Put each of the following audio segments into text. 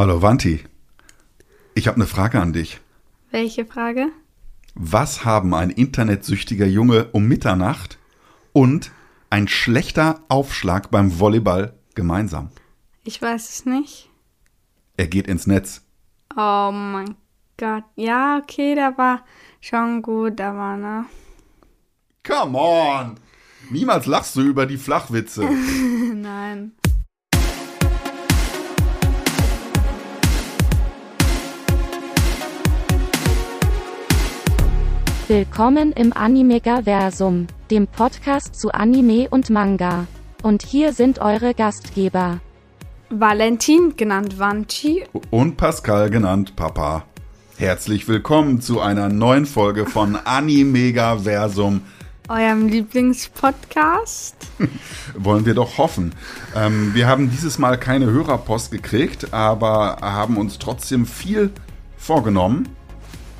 Hallo Wanti. Ich habe eine Frage an dich. Welche Frage? Was haben ein internetsüchtiger Junge um Mitternacht und ein schlechter Aufschlag beim Volleyball gemeinsam? Ich weiß es nicht. Er geht ins Netz. Oh mein Gott. Ja, okay, der war schon gut, aber ne? Come on! Niemals lachst du über die Flachwitze. Nein. Willkommen im Animegaversum, dem Podcast zu Anime und Manga. Und hier sind eure Gastgeber. Valentin, genannt Vanchi. Und Pascal, genannt Papa. Herzlich willkommen zu einer neuen Folge von Animegaversum. Eurem Lieblingspodcast. Wollen wir doch hoffen. Ähm, wir haben dieses Mal keine Hörerpost gekriegt, aber haben uns trotzdem viel vorgenommen.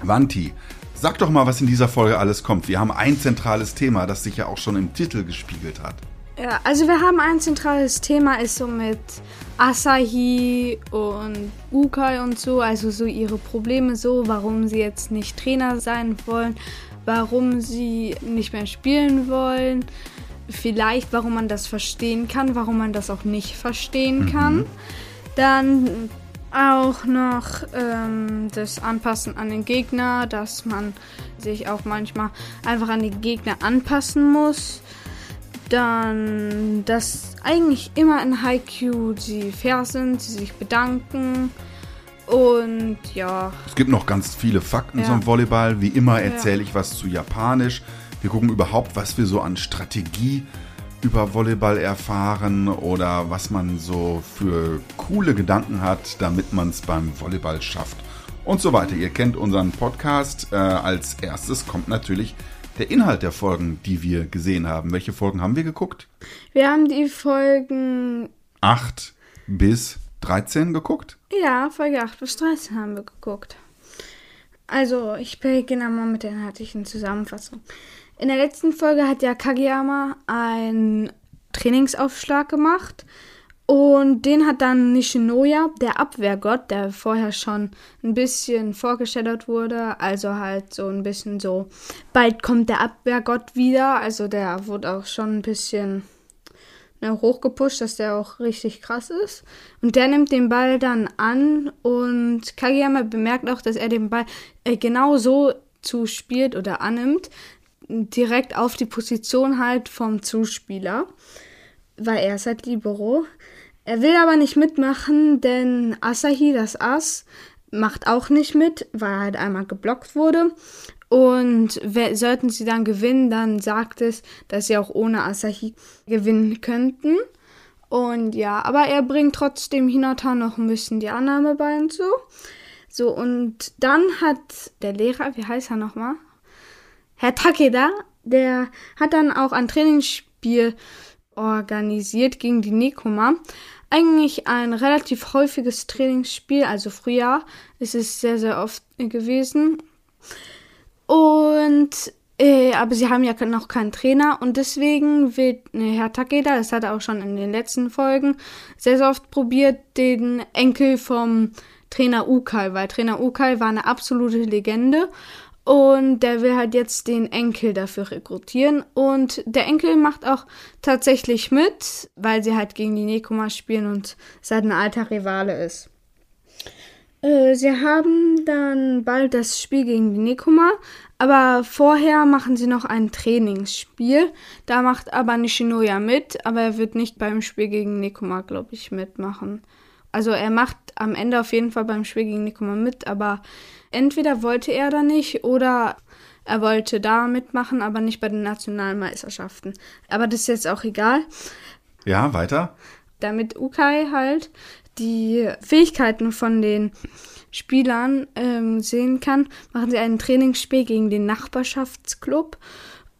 Vanti, Sag doch mal, was in dieser Folge alles kommt. Wir haben ein zentrales Thema, das sich ja auch schon im Titel gespiegelt hat. Ja, also wir haben ein zentrales Thema, ist so mit Asahi und Ukai und so, also so ihre Probleme so, warum sie jetzt nicht Trainer sein wollen, warum sie nicht mehr spielen wollen, vielleicht warum man das verstehen kann, warum man das auch nicht verstehen kann. Mhm. Dann auch noch ähm, das Anpassen an den Gegner, dass man sich auch manchmal einfach an die Gegner anpassen muss. Dann, dass eigentlich immer in Haikyuu sie fair sind, sie sich bedanken. Und ja. Es gibt noch ganz viele Fakten ja. zum Volleyball. Wie immer erzähle ja. ich was zu Japanisch. Wir gucken überhaupt, was wir so an Strategie über Volleyball erfahren oder was man so für coole Gedanken hat, damit man es beim Volleyball schafft und so weiter. Ihr kennt unseren Podcast. Äh, als erstes kommt natürlich der Inhalt der Folgen, die wir gesehen haben. Welche Folgen haben wir geguckt? Wir haben die Folgen 8 bis 13 geguckt? Ja, Folge 8 bis 13 haben wir geguckt. Also, ich beginne mal mit der inhaltlichen Zusammenfassung. In der letzten Folge hat ja Kageyama einen Trainingsaufschlag gemacht. Und den hat dann Nishinoya, der Abwehrgott, der vorher schon ein bisschen vorgestellt wurde, also halt so ein bisschen so, bald kommt der Abwehrgott wieder, also der wurde auch schon ein bisschen ne, hochgepusht, dass der auch richtig krass ist. Und der nimmt den Ball dann an und Kageyama bemerkt auch, dass er den Ball äh, genau so zuspielt oder annimmt, direkt auf die Position halt vom Zuspieler, weil er ist halt Libero. Er will aber nicht mitmachen, denn Asahi, das Ass, macht auch nicht mit, weil er halt einmal geblockt wurde. Und sollten sie dann gewinnen, dann sagt es, dass sie auch ohne Asahi gewinnen könnten. Und ja, aber er bringt trotzdem Hinata noch ein bisschen die Annahme bei und so. So, und dann hat der Lehrer, wie heißt er nochmal? Herr Takeda, der hat dann auch ein Trainingsspiel organisiert gegen die Nekoma. Eigentlich ein relativ häufiges Trainingsspiel, also Frühjahr ist es sehr, sehr oft gewesen. Und äh, aber sie haben ja noch keinen Trainer und deswegen wird ne, Herr Takeda, das hat er auch schon in den letzten Folgen, sehr, sehr oft probiert, den Enkel vom Trainer Ukai, weil Trainer Ukai war eine absolute Legende und der will halt jetzt den Enkel dafür rekrutieren. Und der Enkel macht auch tatsächlich mit, weil sie halt gegen die Nekoma spielen und es halt ein alter Rivale ist. Äh, sie haben dann bald das Spiel gegen die Nekoma, aber vorher machen sie noch ein Trainingsspiel. Da macht aber Nishinoya mit, aber er wird nicht beim Spiel gegen Nekoma, glaube ich, mitmachen. Also er macht am Ende auf jeden Fall beim Spiel gegen Nekoma mit, aber Entweder wollte er da nicht oder er wollte da mitmachen, aber nicht bei den nationalen Meisterschaften. Aber das ist jetzt auch egal. Ja, weiter. Damit Ukai halt die Fähigkeiten von den Spielern ähm, sehen kann, machen sie ein Trainingsspiel gegen den Nachbarschaftsclub.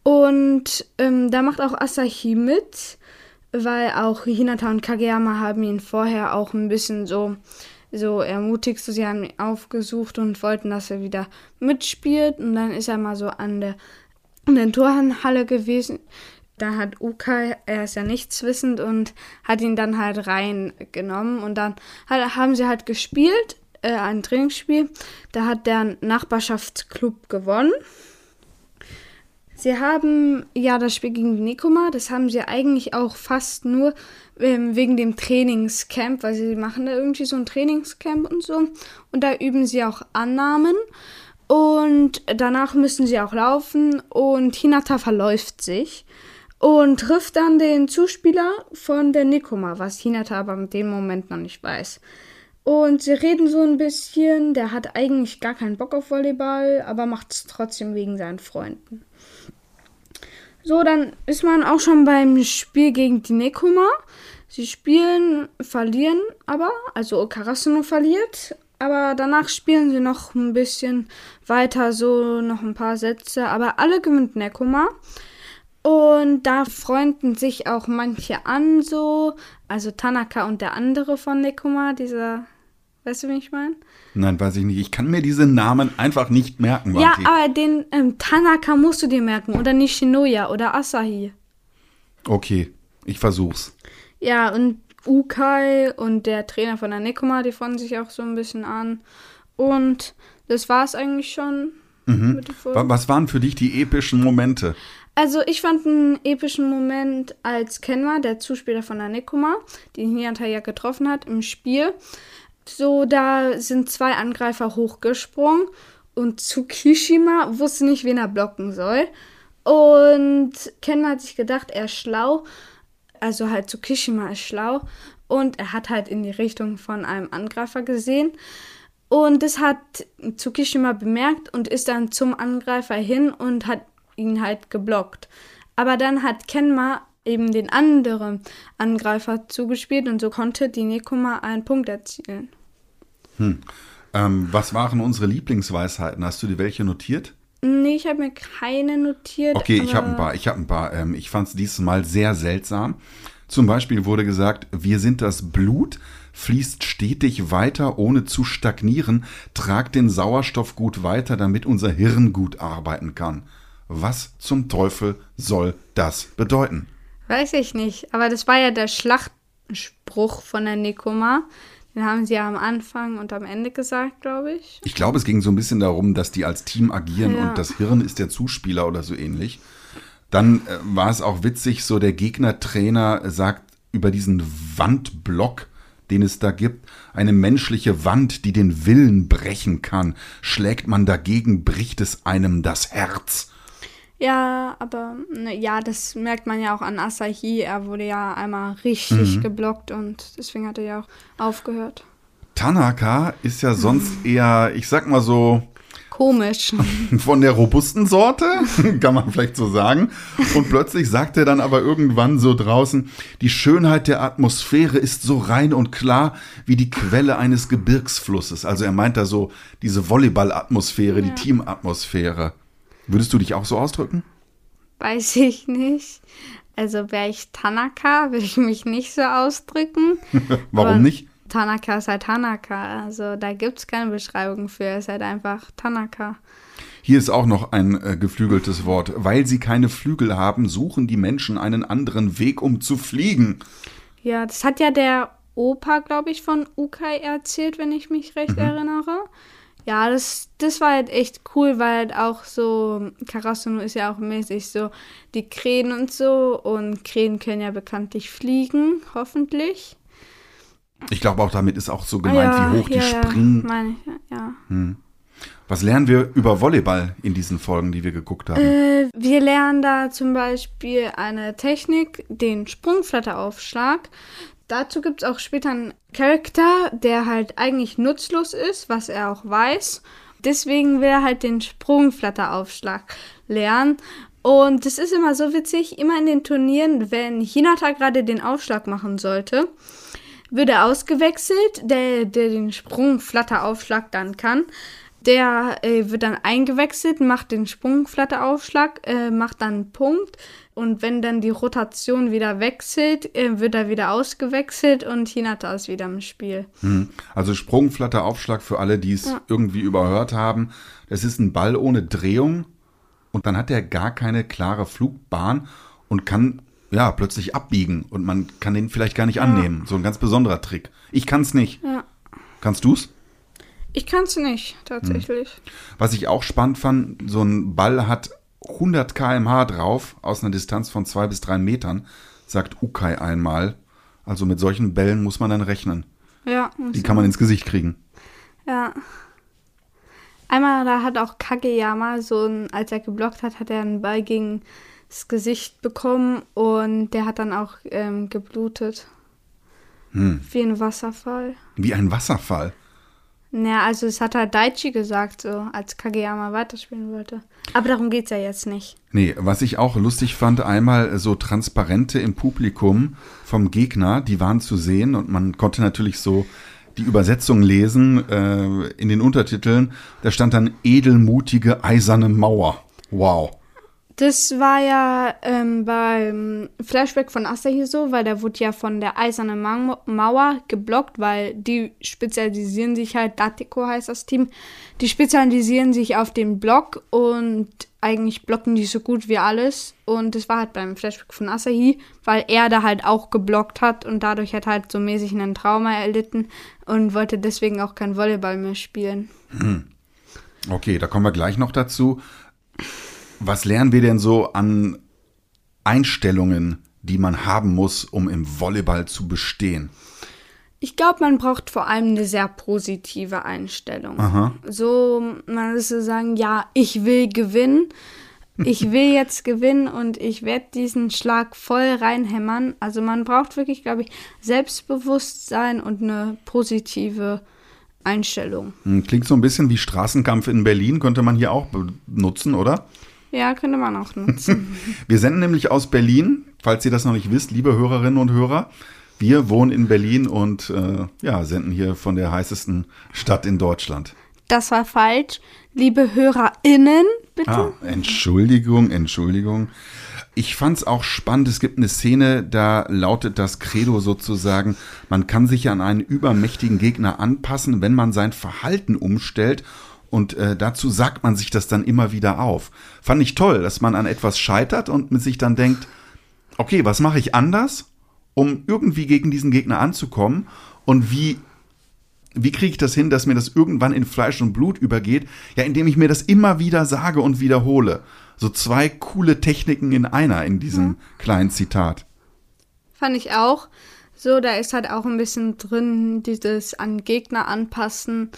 Und ähm, da macht auch Asahi mit, weil auch Hinata und Kageyama haben ihn vorher auch ein bisschen so so ermutigt. Sie haben ihn aufgesucht und wollten, dass er wieder mitspielt. Und dann ist er mal so an der, an der Torhalle gewesen. da hat Ukai, er ist ja nichts wissend und hat ihn dann halt reingenommen und dann hat, haben sie halt gespielt, äh, ein Trainingsspiel. Da hat der Nachbarschaftsclub gewonnen. Sie haben ja das Spiel gegen Nikoma, das haben sie eigentlich auch fast nur ähm, wegen dem Trainingscamp, weil sie machen da irgendwie so ein Trainingscamp und so. Und da üben sie auch Annahmen. Und danach müssen sie auch laufen und Hinata verläuft sich und trifft dann den Zuspieler von der Nikoma, was Hinata aber in dem Moment noch nicht weiß. Und sie reden so ein bisschen, der hat eigentlich gar keinen Bock auf Volleyball, aber macht es trotzdem wegen seinen Freunden. So, dann ist man auch schon beim Spiel gegen die Nekoma. Sie spielen, verlieren aber, also Karasuno verliert aber danach spielen sie noch ein bisschen weiter, so noch ein paar Sätze. Aber alle gewinnt Nekoma. Und da freunden sich auch manche an, so. Also Tanaka und der andere von Nekoma, dieser. Weißt du, wie ich meine? Nein, weiß ich nicht. Ich kann mir diese Namen einfach nicht merken. Ja, aber den ähm, Tanaka musst du dir merken. Oder Nishinoya oder Asahi. Okay, ich versuch's. Ja, und Ukai und der Trainer von der Nekoma, die freuen sich auch so ein bisschen an. Und das war es eigentlich schon. Mhm. Was waren für dich die epischen Momente? Also ich fand einen epischen Moment, als Kenma, der Zuspieler von der Nekoma, den Hinata ja getroffen hat im Spiel. So, da sind zwei Angreifer hochgesprungen und Tsukishima wusste nicht, wen er blocken soll. Und Kenma hat sich gedacht, er ist schlau also halt Tsukishima ist schlau und er hat halt in die Richtung von einem Angreifer gesehen. Und das hat Tsukishima bemerkt und ist dann zum Angreifer hin und hat ihn halt geblockt. Aber dann hat Kenma eben den anderen Angreifer zugespielt und so konnte die Nekoma einen Punkt erzielen. Hm. Ähm, was waren unsere Lieblingsweisheiten? Hast du dir welche notiert? Nee, ich habe mir keine notiert. Okay, ich habe ein paar. Ich habe ein paar. Ähm, ich fand es dieses Mal sehr seltsam. Zum Beispiel wurde gesagt, wir sind das Blut, fließt stetig weiter, ohne zu stagnieren, tragt den Sauerstoff gut weiter, damit unser Hirn gut arbeiten kann. Was zum Teufel soll das bedeuten? Weiß ich nicht, aber das war ja der Schlachtspruch von der Nikoma. Den haben sie ja am Anfang und am Ende gesagt, glaube ich. Ich glaube, es ging so ein bisschen darum, dass die als Team agieren ja. und das Hirn ist der Zuspieler oder so ähnlich. Dann äh, war es auch witzig, so der Gegnertrainer sagt über diesen Wandblock, den es da gibt, eine menschliche Wand, die den Willen brechen kann. Schlägt man dagegen, bricht es einem das Herz. Ja, aber ne, ja, das merkt man ja auch an Asahi. Er wurde ja einmal richtig mhm. geblockt und deswegen hat er ja auch aufgehört. Tanaka ist ja sonst eher, ich sag mal so, komisch. Von der robusten Sorte, kann man vielleicht so sagen. Und plötzlich sagt er dann aber irgendwann so draußen, die Schönheit der Atmosphäre ist so rein und klar wie die Quelle eines Gebirgsflusses. Also er meint da so diese Volleyball-Atmosphäre, ja. die Teamatmosphäre. Würdest du dich auch so ausdrücken? Weiß ich nicht. Also wäre ich Tanaka, würde ich mich nicht so ausdrücken. Warum Aber nicht? Tanaka ist halt Tanaka. Also da gibt es keine Beschreibung für. Es ist halt einfach Tanaka. Hier ist auch noch ein äh, geflügeltes Wort. Weil sie keine Flügel haben, suchen die Menschen einen anderen Weg, um zu fliegen. Ja, das hat ja der Opa, glaube ich, von Ukai erzählt, wenn ich mich recht mhm. erinnere. Ja, das, das war halt echt cool, weil halt auch so, Karasuno ist ja auch mäßig so die Krähen und so und Krähen können ja bekanntlich fliegen, hoffentlich. Ich glaube auch damit ist auch so gemeint, ah, ja, wie hoch ja, die springen. Meine ich, ja. Hm. Was lernen wir über Volleyball in diesen Folgen, die wir geguckt haben? Äh, wir lernen da zum Beispiel eine Technik, den Sprungflatteraufschlag. Dazu gibt es auch später einen Charakter, der halt eigentlich nutzlos ist, was er auch weiß. Deswegen will er halt den Sprungflatteraufschlag lernen. Und es ist immer so witzig, immer in den Turnieren, wenn Hinata gerade den Aufschlag machen sollte, wird er ausgewechselt, der, der den Sprungflatteraufschlag dann kann. Der äh, wird dann eingewechselt, macht den Sprungflatteraufschlag, äh, macht dann einen Punkt und wenn dann die Rotation wieder wechselt, äh, wird er wieder ausgewechselt und Hinata ist wieder im Spiel. Hm. Also Sprungflatter Aufschlag für alle, die es ja. irgendwie überhört haben. Das ist ein Ball ohne Drehung und dann hat er gar keine klare Flugbahn und kann ja plötzlich abbiegen und man kann den vielleicht gar nicht ja. annehmen. So ein ganz besonderer Trick. Ich kann es nicht. Ja. Kannst du's? Ich kann es nicht, tatsächlich. Hm. Was ich auch spannend fand, so ein Ball hat 100 km/h drauf, aus einer Distanz von zwei bis drei Metern, sagt Ukai einmal. Also mit solchen Bällen muss man dann rechnen. Ja. Die kann man ins Gesicht kriegen. Ja. Einmal, da hat auch Kageyama so, ein, als er geblockt hat, hat er einen Ball gegen das Gesicht bekommen und der hat dann auch ähm, geblutet. Hm. Wie ein Wasserfall. Wie ein Wasserfall? Naja, also es hat halt Daichi gesagt, so als Kageyama weiterspielen wollte. Aber darum geht es ja jetzt nicht. Nee, was ich auch lustig fand, einmal so Transparente im Publikum vom Gegner, die waren zu sehen und man konnte natürlich so die Übersetzung lesen äh, in den Untertiteln. Da stand dann edelmutige eiserne Mauer. Wow. Das war ja ähm, beim Flashback von Asahi so, weil der wurde ja von der Eisernen Mauer geblockt, weil die spezialisieren sich halt, Datiko heißt das Team, die spezialisieren sich auf den Block und eigentlich blocken die so gut wie alles. Und das war halt beim Flashback von Asahi, weil er da halt auch geblockt hat und dadurch hat halt so mäßig einen Trauma erlitten und wollte deswegen auch kein Volleyball mehr spielen. Hm. Okay, da kommen wir gleich noch dazu. Was lernen wir denn so an Einstellungen, die man haben muss, um im Volleyball zu bestehen? Ich glaube, man braucht vor allem eine sehr positive Einstellung. Aha. So, man müsste sagen, ja, ich will gewinnen. Ich will jetzt gewinnen und ich werde diesen Schlag voll reinhämmern. Also man braucht wirklich, glaube ich, Selbstbewusstsein und eine positive Einstellung. Hm, klingt so ein bisschen wie Straßenkampf in Berlin, könnte man hier auch benutzen, oder? Ja, könnte man auch nutzen. wir senden nämlich aus Berlin, falls ihr das noch nicht wisst, liebe Hörerinnen und Hörer. Wir wohnen in Berlin und äh, ja, senden hier von der heißesten Stadt in Deutschland. Das war falsch. Liebe HörerInnen, bitte. Ah, Entschuldigung, Entschuldigung. Ich fand es auch spannend. Es gibt eine Szene, da lautet das Credo sozusagen, man kann sich an einen übermächtigen Gegner anpassen, wenn man sein Verhalten umstellt und äh, dazu sagt man sich das dann immer wieder auf. Fand ich toll, dass man an etwas scheitert und mit sich dann denkt, okay, was mache ich anders, um irgendwie gegen diesen Gegner anzukommen? Und wie, wie kriege ich das hin, dass mir das irgendwann in Fleisch und Blut übergeht? Ja, indem ich mir das immer wieder sage und wiederhole. So zwei coole Techniken in einer in diesem mhm. kleinen Zitat. Fand ich auch. So, da ist halt auch ein bisschen drin, dieses an Gegner anpassen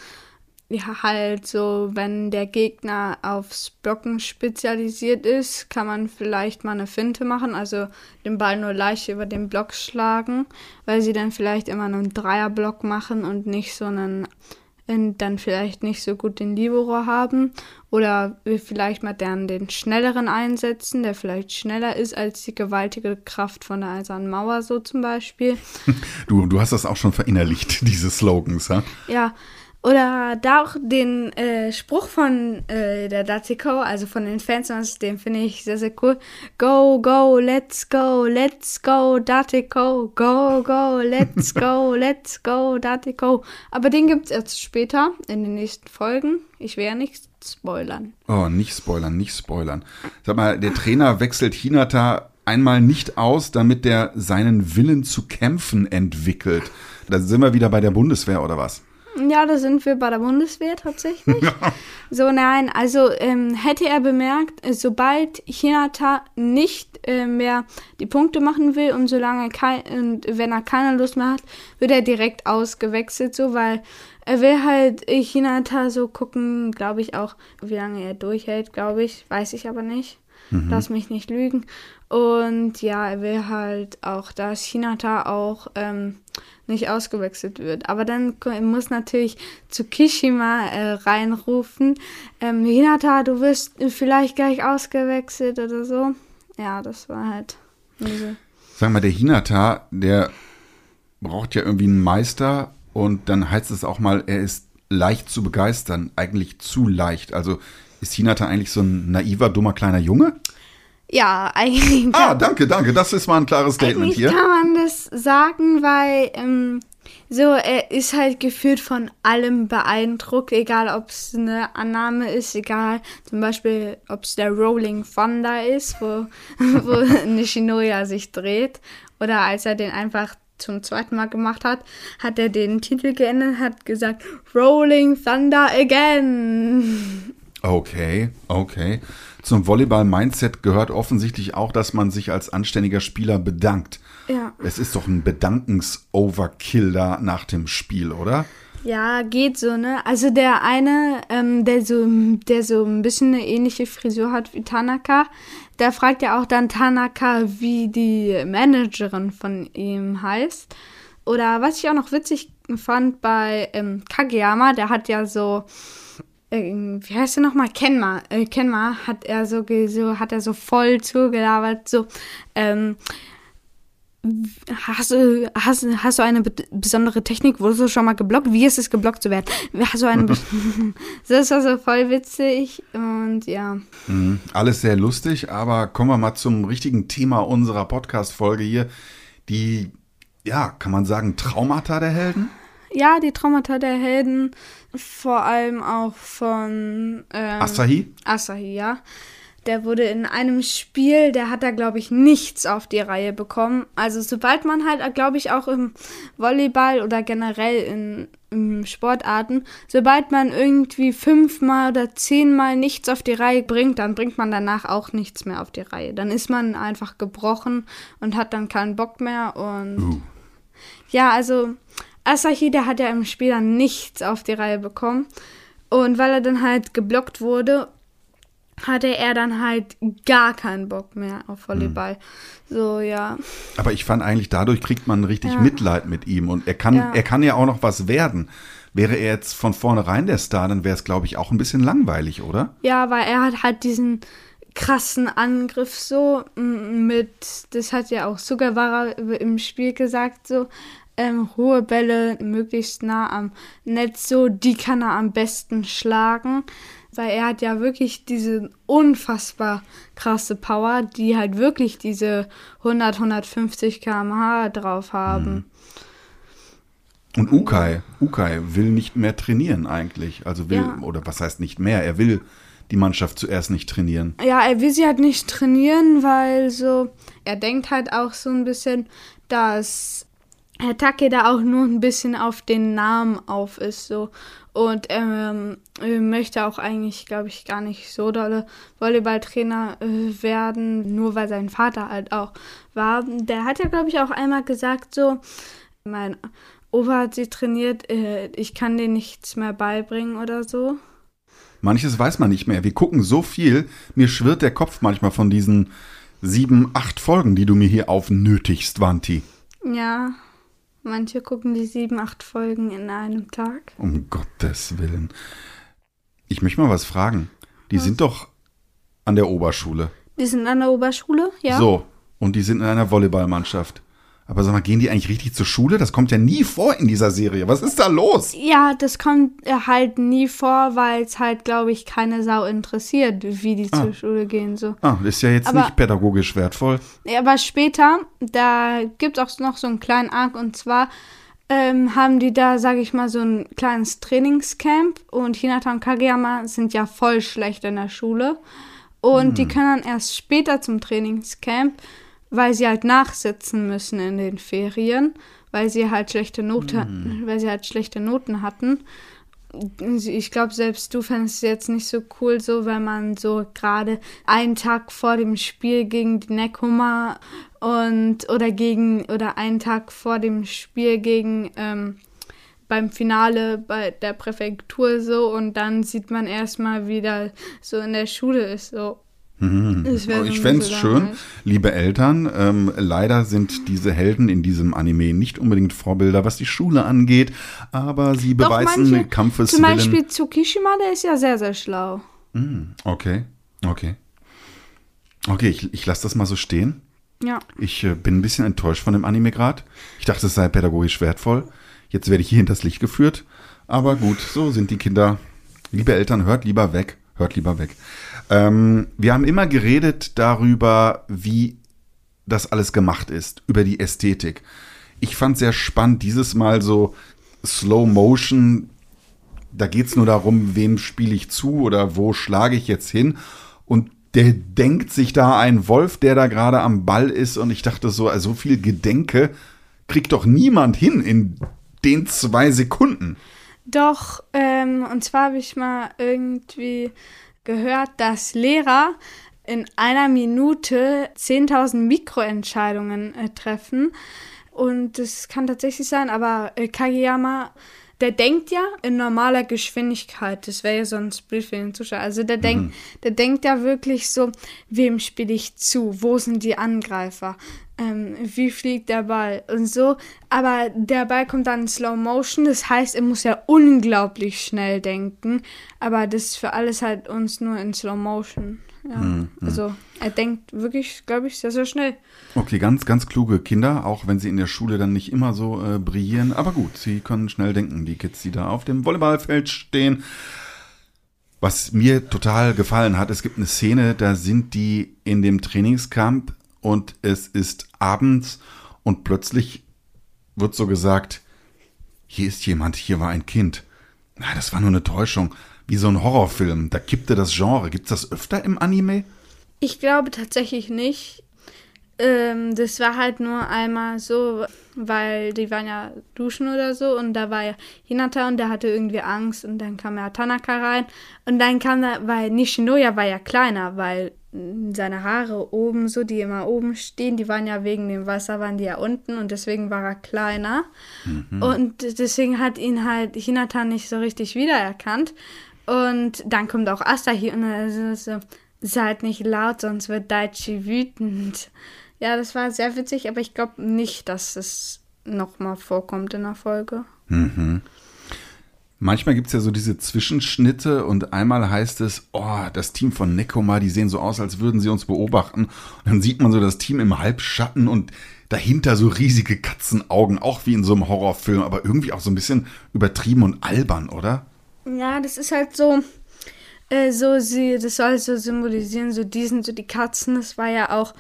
ja, halt so, wenn der Gegner aufs Blocken spezialisiert ist, kann man vielleicht mal eine Finte machen, also den Ball nur leicht über den Block schlagen, weil sie dann vielleicht immer einen Dreierblock machen und nicht so einen dann vielleicht nicht so gut den Libero haben oder vielleicht mal dann den schnelleren einsetzen, der vielleicht schneller ist als die gewaltige Kraft von der Eisernen Mauer so zum Beispiel. Du, du hast das auch schon verinnerlicht, diese Slogans, ja? Ja, oder da auch den äh, Spruch von äh, der Datiko, also von den Fans, den finde ich sehr, sehr cool. Go, go, let's go, let's go, Datiko. Go, go, let's go, let's go, Datiko. Aber den gibt es erst später, in den nächsten Folgen. Ich werde nicht spoilern. Oh, nicht spoilern, nicht spoilern. Sag mal, der Trainer wechselt Hinata einmal nicht aus, damit er seinen Willen zu kämpfen entwickelt. Da sind wir wieder bei der Bundeswehr oder was? Ja, da sind wir bei der Bundeswehr tatsächlich. so, nein, also ähm, hätte er bemerkt, äh, sobald Hinata nicht äh, mehr die Punkte machen will und solange kein, und wenn er keine Lust mehr hat, wird er direkt ausgewechselt, so, weil er will halt Hinata so gucken, glaube ich auch, wie lange er durchhält, glaube ich, weiß ich aber nicht. Mhm. Lass mich nicht lügen. Und ja, er will halt auch, dass Hinata auch ähm, nicht ausgewechselt wird. Aber dann muss natürlich Tsukishima äh, reinrufen, ähm, Hinata, du wirst vielleicht gleich ausgewechselt oder so. Ja, das war halt. Sag mal, der Hinata, der braucht ja irgendwie einen Meister und dann heißt es auch mal, er ist leicht zu begeistern, eigentlich zu leicht. Also ist Hinata eigentlich so ein naiver, dummer kleiner Junge? Ja, eigentlich. Ah, danke, danke. Das ist mal ein klares Statement eigentlich hier. kann man das sagen, weil ähm, So, er ist halt gefühlt von allem beeindruckt, egal ob es eine Annahme ist, egal zum Beispiel, ob es der Rolling Thunder ist, wo, wo Nishinoya sich dreht, oder als er den einfach zum zweiten Mal gemacht hat, hat er den Titel geändert, hat gesagt Rolling Thunder again. Okay, okay. Zum Volleyball-Mindset gehört offensichtlich auch, dass man sich als anständiger Spieler bedankt. Ja. Es ist doch ein Bedankens-Overkill da nach dem Spiel, oder? Ja, geht so, ne? Also der eine, ähm, der so, der so ein bisschen eine ähnliche Frisur hat wie Tanaka, der fragt ja auch dann Tanaka, wie die Managerin von ihm heißt. Oder was ich auch noch witzig fand bei ähm, Kageyama, der hat ja so, wie heißt er nochmal? Kenma. Äh, Kenma hat er so, so, hat er so voll zugelabert, so, ähm, Hast du, hast, hast du eine besondere Technik? Wurdest du schon mal geblockt? Wie ist es, geblockt zu werden? Hast du eine. das war so voll witzig und ja. Mhm. Alles sehr lustig, aber kommen wir mal zum richtigen Thema unserer Podcast-Folge hier. Die, ja, kann man sagen, Traumata der Helden? Ja, die Traumata der Helden. Vor allem auch von. Ähm, Asahi? Asahi, ja. Der wurde in einem Spiel, der hat da, glaube ich, nichts auf die Reihe bekommen. Also sobald man halt, glaube ich, auch im Volleyball oder generell in, in Sportarten, sobald man irgendwie fünfmal oder zehnmal nichts auf die Reihe bringt, dann bringt man danach auch nichts mehr auf die Reihe. Dann ist man einfach gebrochen und hat dann keinen Bock mehr. Und uh. ja, also Asahi, der hat ja im Spiel dann nichts auf die Reihe bekommen. Und weil er dann halt geblockt wurde hatte er dann halt gar keinen Bock mehr auf Volleyball. Mhm. So, ja. Aber ich fand eigentlich, dadurch kriegt man richtig ja. Mitleid mit ihm und er kann, ja. er kann ja auch noch was werden. Wäre er jetzt von vornherein der Star, dann wäre es, glaube ich, auch ein bisschen langweilig, oder? Ja, weil er hat halt diesen krassen Angriff so mit, das hat ja auch Sugawara im Spiel gesagt, so, ähm, hohe Bälle möglichst nah am Netz, so, die kann er am besten schlagen weil er hat ja wirklich diese unfassbar krasse Power, die halt wirklich diese 100, 150 km/h drauf haben. Mhm. Und Ukai, Ukai will nicht mehr trainieren eigentlich. Also will, ja. oder was heißt nicht mehr? Er will die Mannschaft zuerst nicht trainieren. Ja, er will sie halt nicht trainieren, weil so, er denkt halt auch so ein bisschen, dass Herr Takeda auch nur ein bisschen auf den Namen auf ist, so. Und ähm, möchte auch eigentlich, glaube ich, gar nicht so dolle Volleyballtrainer äh, werden, nur weil sein Vater halt auch war. Der hat ja, glaube ich, auch einmal gesagt, so, mein Opa hat sie trainiert, äh, ich kann dir nichts mehr beibringen oder so. Manches weiß man nicht mehr. Wir gucken so viel, mir schwirrt der Kopf manchmal von diesen sieben, acht Folgen, die du mir hier aufnötigst, Wanti. Ja, Manche gucken die sieben, acht Folgen in einem Tag. Um Gottes Willen. Ich möchte mal was fragen. Die was? sind doch an der Oberschule. Die sind an der Oberschule, ja. So, und die sind in einer Volleyballmannschaft. Aber sag mal, gehen die eigentlich richtig zur Schule? Das kommt ja nie vor in dieser Serie. Was ist da los? Ja, das kommt halt nie vor, weil es halt, glaube ich, keine Sau interessiert, wie die ah. zur Schule gehen. So. Ah, ist ja jetzt aber, nicht pädagogisch wertvoll. Ja, aber später, da gibt es auch noch so einen kleinen Arc und zwar ähm, haben die da, sage ich mal, so ein kleines Trainingscamp und Hinata und Kageyama sind ja voll schlecht in der Schule. Und hm. die können dann erst später zum Trainingscamp weil sie halt nachsitzen müssen in den Ferien, weil sie halt schlechte Noten, mhm. weil sie halt schlechte Noten hatten. Ich glaube, selbst du fändest es jetzt nicht so cool, so wenn man so gerade einen Tag vor dem Spiel gegen die Neckhummer und oder gegen oder einen Tag vor dem Spiel gegen ähm, beim Finale bei der Präfektur so und dann sieht man erstmal wieder so in der Schule ist so Mhm. Ich, ich fände es schön, liebe Eltern. Ähm, leider sind diese Helden in diesem Anime nicht unbedingt Vorbilder, was die Schule angeht, aber sie Doch, beweisen manche, Kampfeswillen. Zum Beispiel Tsukishima, der ist ja sehr, sehr schlau. Mhm. Okay, okay. Okay, ich, ich lasse das mal so stehen. Ja. Ich äh, bin ein bisschen enttäuscht von dem Anime gerade. Ich dachte, es sei pädagogisch wertvoll. Jetzt werde ich hier hinters Licht geführt. Aber gut, so sind die Kinder. Liebe Eltern, hört lieber weg. Hört lieber weg. Ähm, wir haben immer geredet darüber, wie das alles gemacht ist, über die Ästhetik. ich fand sehr spannend, dieses Mal so Slow Motion. Da geht es nur darum, wem spiele ich zu oder wo schlage ich jetzt hin. Und der denkt sich da ein Wolf, der da gerade am Ball ist. Und ich dachte so, also so viel Gedenke kriegt doch niemand hin in den zwei Sekunden. Doch, ähm, und zwar habe ich mal irgendwie gehört, dass Lehrer in einer Minute 10.000 Mikroentscheidungen äh, treffen. Und das kann tatsächlich sein, aber äh, Kageyama, der denkt ja in normaler Geschwindigkeit. Das wäre ja sonst blöd für den Zuschauer. Also der, mhm. denkt, der denkt ja wirklich so, wem spiele ich zu? Wo sind die Angreifer? Ähm, wie fliegt der Ball und so. Aber der Ball kommt dann in Slow Motion, das heißt, er muss ja unglaublich schnell denken. Aber das ist für alles halt uns nur in Slow Motion. Ja. Mhm. Also er denkt wirklich, glaube ich, sehr, sehr schnell. Okay, ganz, ganz kluge Kinder, auch wenn sie in der Schule dann nicht immer so äh, brillieren. Aber gut, sie können schnell denken, die Kids, die da auf dem Volleyballfeld stehen. Was mir total gefallen hat, es gibt eine Szene, da sind die in dem Trainingscamp und es ist abends und plötzlich wird so gesagt, hier ist jemand, hier war ein Kind. Na, das war nur eine Täuschung. Wie so ein Horrorfilm. Da kippte das Genre. Gibt es das öfter im Anime? Ich glaube tatsächlich nicht. Ähm, das war halt nur einmal so, weil die waren ja duschen oder so und da war ja Hinata und der hatte irgendwie Angst und dann kam ja Tanaka rein und dann kam da, weil Nishinoya war ja kleiner, weil seine Haare oben so, die immer oben stehen, die waren ja wegen dem Wasser, waren die ja unten und deswegen war er kleiner. Mhm. Und deswegen hat ihn halt Hinata nicht so richtig wiedererkannt. Und dann kommt auch Asahi und dann so, seid nicht laut, sonst wird Daichi wütend. Ja, das war sehr witzig, aber ich glaube nicht, dass es nochmal vorkommt in der Folge. Mhm. Manchmal gibt es ja so diese Zwischenschnitte und einmal heißt es, oh, das Team von Nekoma, die sehen so aus, als würden sie uns beobachten. Und dann sieht man so das Team im Halbschatten und dahinter so riesige Katzenaugen, auch wie in so einem Horrorfilm, aber irgendwie auch so ein bisschen übertrieben und albern, oder? Ja, das ist halt so, äh, so sie, das soll so symbolisieren, so die sind so die Katzen, das war ja auch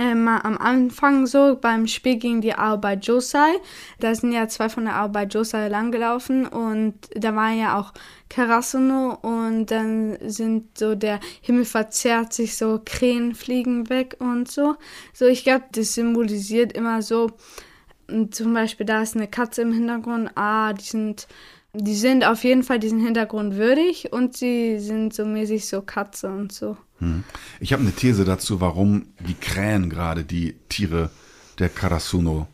äh, mal am Anfang so beim Spiel gegen die Aobai Josai. Da sind ja zwei von der Aobai Josai langgelaufen und da war ja auch Karasuno und dann sind so der Himmel verzerrt sich so, Krähen fliegen weg und so. So, ich glaube, das symbolisiert immer so, zum Beispiel da ist eine Katze im Hintergrund, ah, die sind die sind auf jeden Fall diesen Hintergrund würdig und sie sind so mäßig so Katze und so. Hm. Ich habe eine These dazu, warum die Krähen gerade die Tiere der Karasuno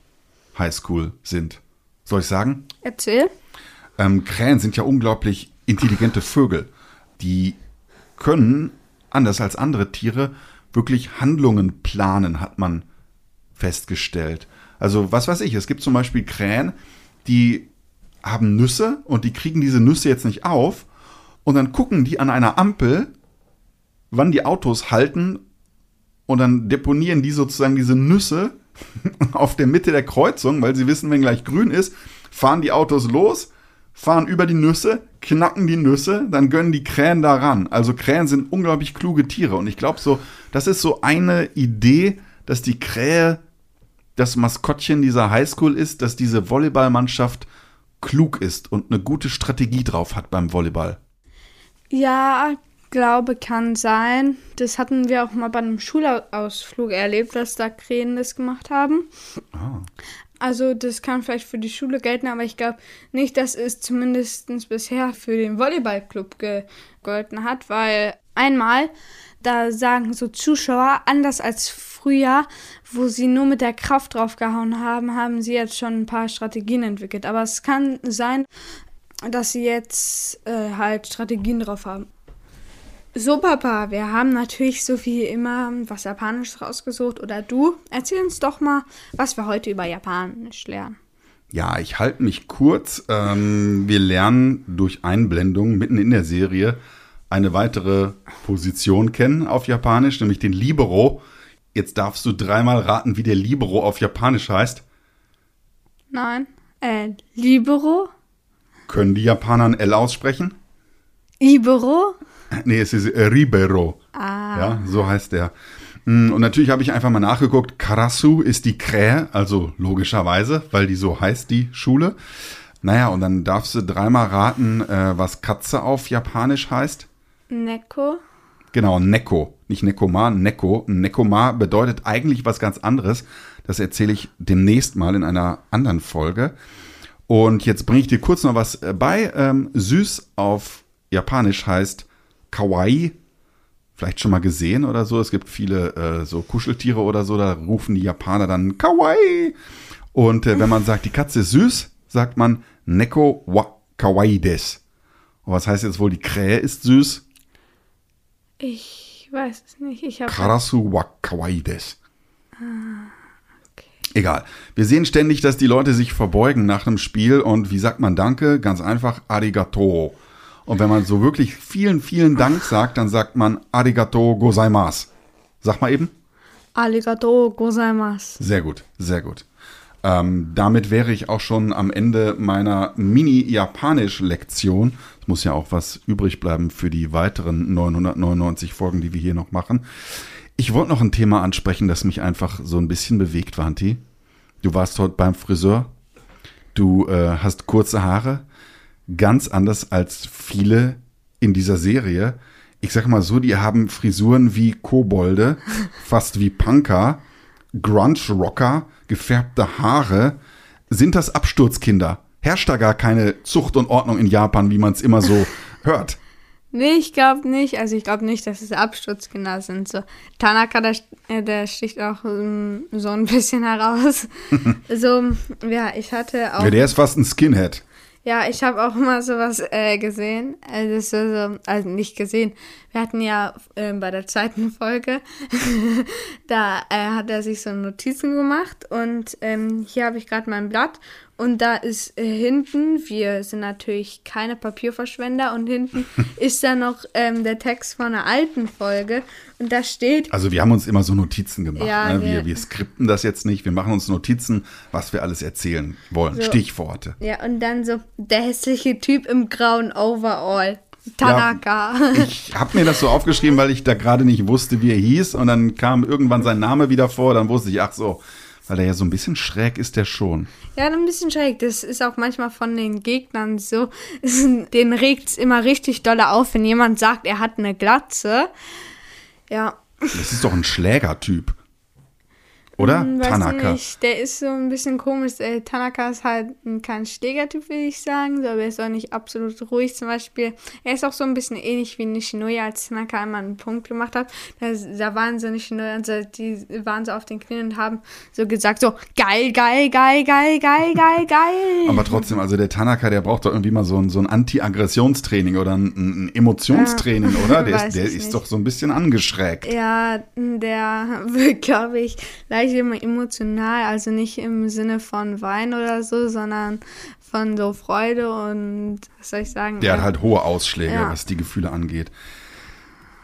High School sind. Soll ich sagen? Erzähl. Ähm, Krähen sind ja unglaublich intelligente Vögel. Die können, anders als andere Tiere, wirklich Handlungen planen, hat man festgestellt. Also, was weiß ich, es gibt zum Beispiel Krähen, die haben Nüsse und die kriegen diese Nüsse jetzt nicht auf. Und dann gucken die an einer Ampel, wann die Autos halten. Und dann deponieren die sozusagen diese Nüsse auf der Mitte der Kreuzung, weil sie wissen, wenn gleich grün ist, fahren die Autos los, fahren über die Nüsse, knacken die Nüsse, dann gönnen die Krähen da ran. Also Krähen sind unglaublich kluge Tiere. Und ich glaube so, das ist so eine Idee, dass die Krähe das Maskottchen dieser Highschool ist, dass diese Volleyballmannschaft klug ist und eine gute Strategie drauf hat beim Volleyball. Ja, glaube, kann sein. Das hatten wir auch mal bei einem Schulausflug erlebt, dass da Krähen das gemacht haben. Ah. Also das kann vielleicht für die Schule gelten, aber ich glaube nicht, dass es zumindest bisher für den Volleyballclub gegolten hat, weil einmal, da sagen so Zuschauer, anders als früher, wo sie nur mit der Kraft draufgehauen haben, haben sie jetzt schon ein paar Strategien entwickelt. Aber es kann sein, dass sie jetzt äh, halt Strategien drauf haben. So, Papa, wir haben natürlich so wie immer was Japanisches rausgesucht. Oder du, erzähl uns doch mal, was wir heute über Japanisch lernen. Ja, ich halte mich kurz. Ähm, wir lernen durch Einblendung mitten in der Serie eine weitere Position kennen auf Japanisch, nämlich den Libero. Jetzt darfst du dreimal raten, wie der Libero auf Japanisch heißt. Nein. Äh, Libero? Können die Japaner ein L aussprechen? Libero? Nee, es ist Ribero. Ah. Ja, so heißt der. Mm, Und natürlich habe ich einfach mal nachgeguckt. Karasu ist die Krähe, also logischerweise, weil die so heißt, die Schule. Naja, und dann darfst du dreimal raten, äh, was Katze auf Japanisch heißt. Neko. Genau, Neko. Nicht Nekoma, Neko. Nekoma bedeutet eigentlich was ganz anderes. Das erzähle ich demnächst mal in einer anderen Folge. Und jetzt bringe ich dir kurz noch was äh, bei. Ähm, süß auf Japanisch heißt Kawaii. Vielleicht schon mal gesehen oder so. Es gibt viele äh, so Kuscheltiere oder so. Da rufen die Japaner dann Kawaii. Und äh, wenn man sagt, die Katze ist süß, sagt man Neko wa Kawaii des. Und was heißt jetzt wohl, die Krähe ist süß? Ich weiß es nicht. Ich habe. Karasu wa kawaii des. Egal. Wir sehen ständig, dass die Leute sich verbeugen nach einem Spiel und wie sagt man Danke? Ganz einfach Arigato. Und wenn man so wirklich vielen, vielen Dank sagt, dann sagt man Arigato gozaimasu. Sag mal eben. Arigato gozaimasu. Sehr gut, sehr gut. Ähm, damit wäre ich auch schon am Ende meiner Mini-Japanisch-Lektion. Es muss ja auch was übrig bleiben für die weiteren 999 Folgen, die wir hier noch machen. Ich wollte noch ein Thema ansprechen, das mich einfach so ein bisschen bewegt, Wanti. Du warst heute beim Friseur. Du äh, hast kurze Haare. Ganz anders als viele in dieser Serie. Ich sag mal so, die haben Frisuren wie Kobolde, fast wie Punker, Grunge-Rocker, gefärbte Haare. Sind das Absturzkinder? Herrscht da gar keine Zucht und Ordnung in Japan, wie man es immer so hört? Nee, ich glaube nicht. Also ich glaube nicht, dass es Absturzkinder sind. So Tanaka, der, äh, der sticht auch ähm, so ein bisschen heraus. so, ja, ich hatte auch. Ja, der ist fast ein Skinhead. Ja, ich habe auch mal sowas äh, gesehen. Also, so, so, also nicht gesehen. Wir hatten ja äh, bei der zweiten Folge, da äh, hat er sich so Notizen gemacht und ähm, hier habe ich gerade mein Blatt und da ist äh, hinten, wir sind natürlich keine Papierverschwender und hinten ist da noch ähm, der Text von einer alten Folge und da steht, Also wir haben uns immer so Notizen gemacht. Ja, ne? wir, wir- wir skripten das jetzt nicht. Wir machen uns Notizen, was wir alles erzählen wollen. So. Stichworte. ja, und dann so der hässliche Typ im grauen Overall. Tanaka. Ich habe mir das so aufgeschrieben, weil ich da gerade nicht wusste, wie er hieß. Und dann kam irgendwann sein Name wieder vor. Dann wusste ich, ach so, weil er ja so ein bisschen schräg ist, der schon. Ja, ein bisschen schräg. Das ist auch manchmal von den Gegnern so. Den regt es immer richtig dolle auf, wenn jemand sagt, er hat eine Glatze. Ja, Das ist doch ein Schlägertyp. Oder? hm, Tanaka. nicht. Der ist so ein bisschen komisch. Äh, Tanaka ist halt ein- kein Schlägertyp, will ich sagen. So, aber er ist auch nicht absolut ruhig. Zum Beispiel, er ist auch so ein bisschen ähnlich wie Nishinoya, als Tanaka einmal einen Punkt gemacht hat. Da, da waren so Nishinoya und so, die waren so auf den Knien und haben so gesagt, so, geil, geil, geil, geil, geil, geil, geil. Aber trotzdem, also der Tanaka, der braucht doch irgendwie mal so ein, so ein Anti-Aggressionstraining oder ein, ein Emotionstraining, Ja, oder? Der, ist, der ist nicht. doch so ein bisschen angeschrägt. Ja, der wird, glaube ich, leicht immer emotional, also nicht im Sinne von Wein oder so, sondern von so Freude und was soll ich sagen? Der hat äh, halt hohe Ausschläge, Ja. was die Gefühle angeht.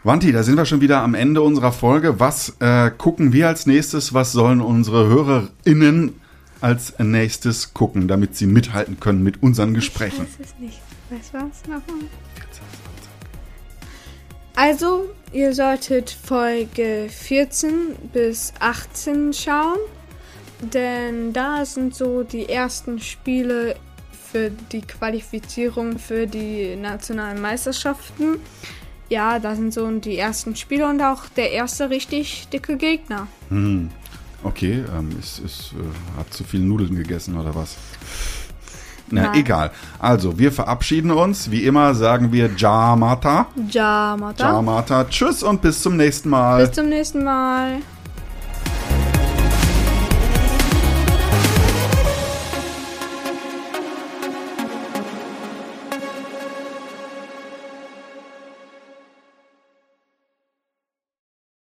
Wanti, da sind wir schon wieder am Ende unserer Folge. Was äh, gucken wir als nächstes? Was sollen unsere HörerInnen als nächstes gucken, damit sie mithalten können mit unseren Gesprächen? Ich weiß es nicht. Weißt du was nochmal? Also, ihr solltet Folge 14 bis 18 schauen, denn da sind so die ersten Spiele für die Qualifizierung für die nationalen Meisterschaften. Ja, da sind so die ersten Spiele und auch der erste richtig dicke Gegner. Hm. Okay, ähm, ist, ist, äh, hat zu viel Nudeln gegessen oder was? Na, Nein. egal. Also, wir verabschieden uns. Wie immer sagen wir Jamata. Jamata. Jamata. Tschüss und bis zum nächsten Mal. Bis zum nächsten Mal.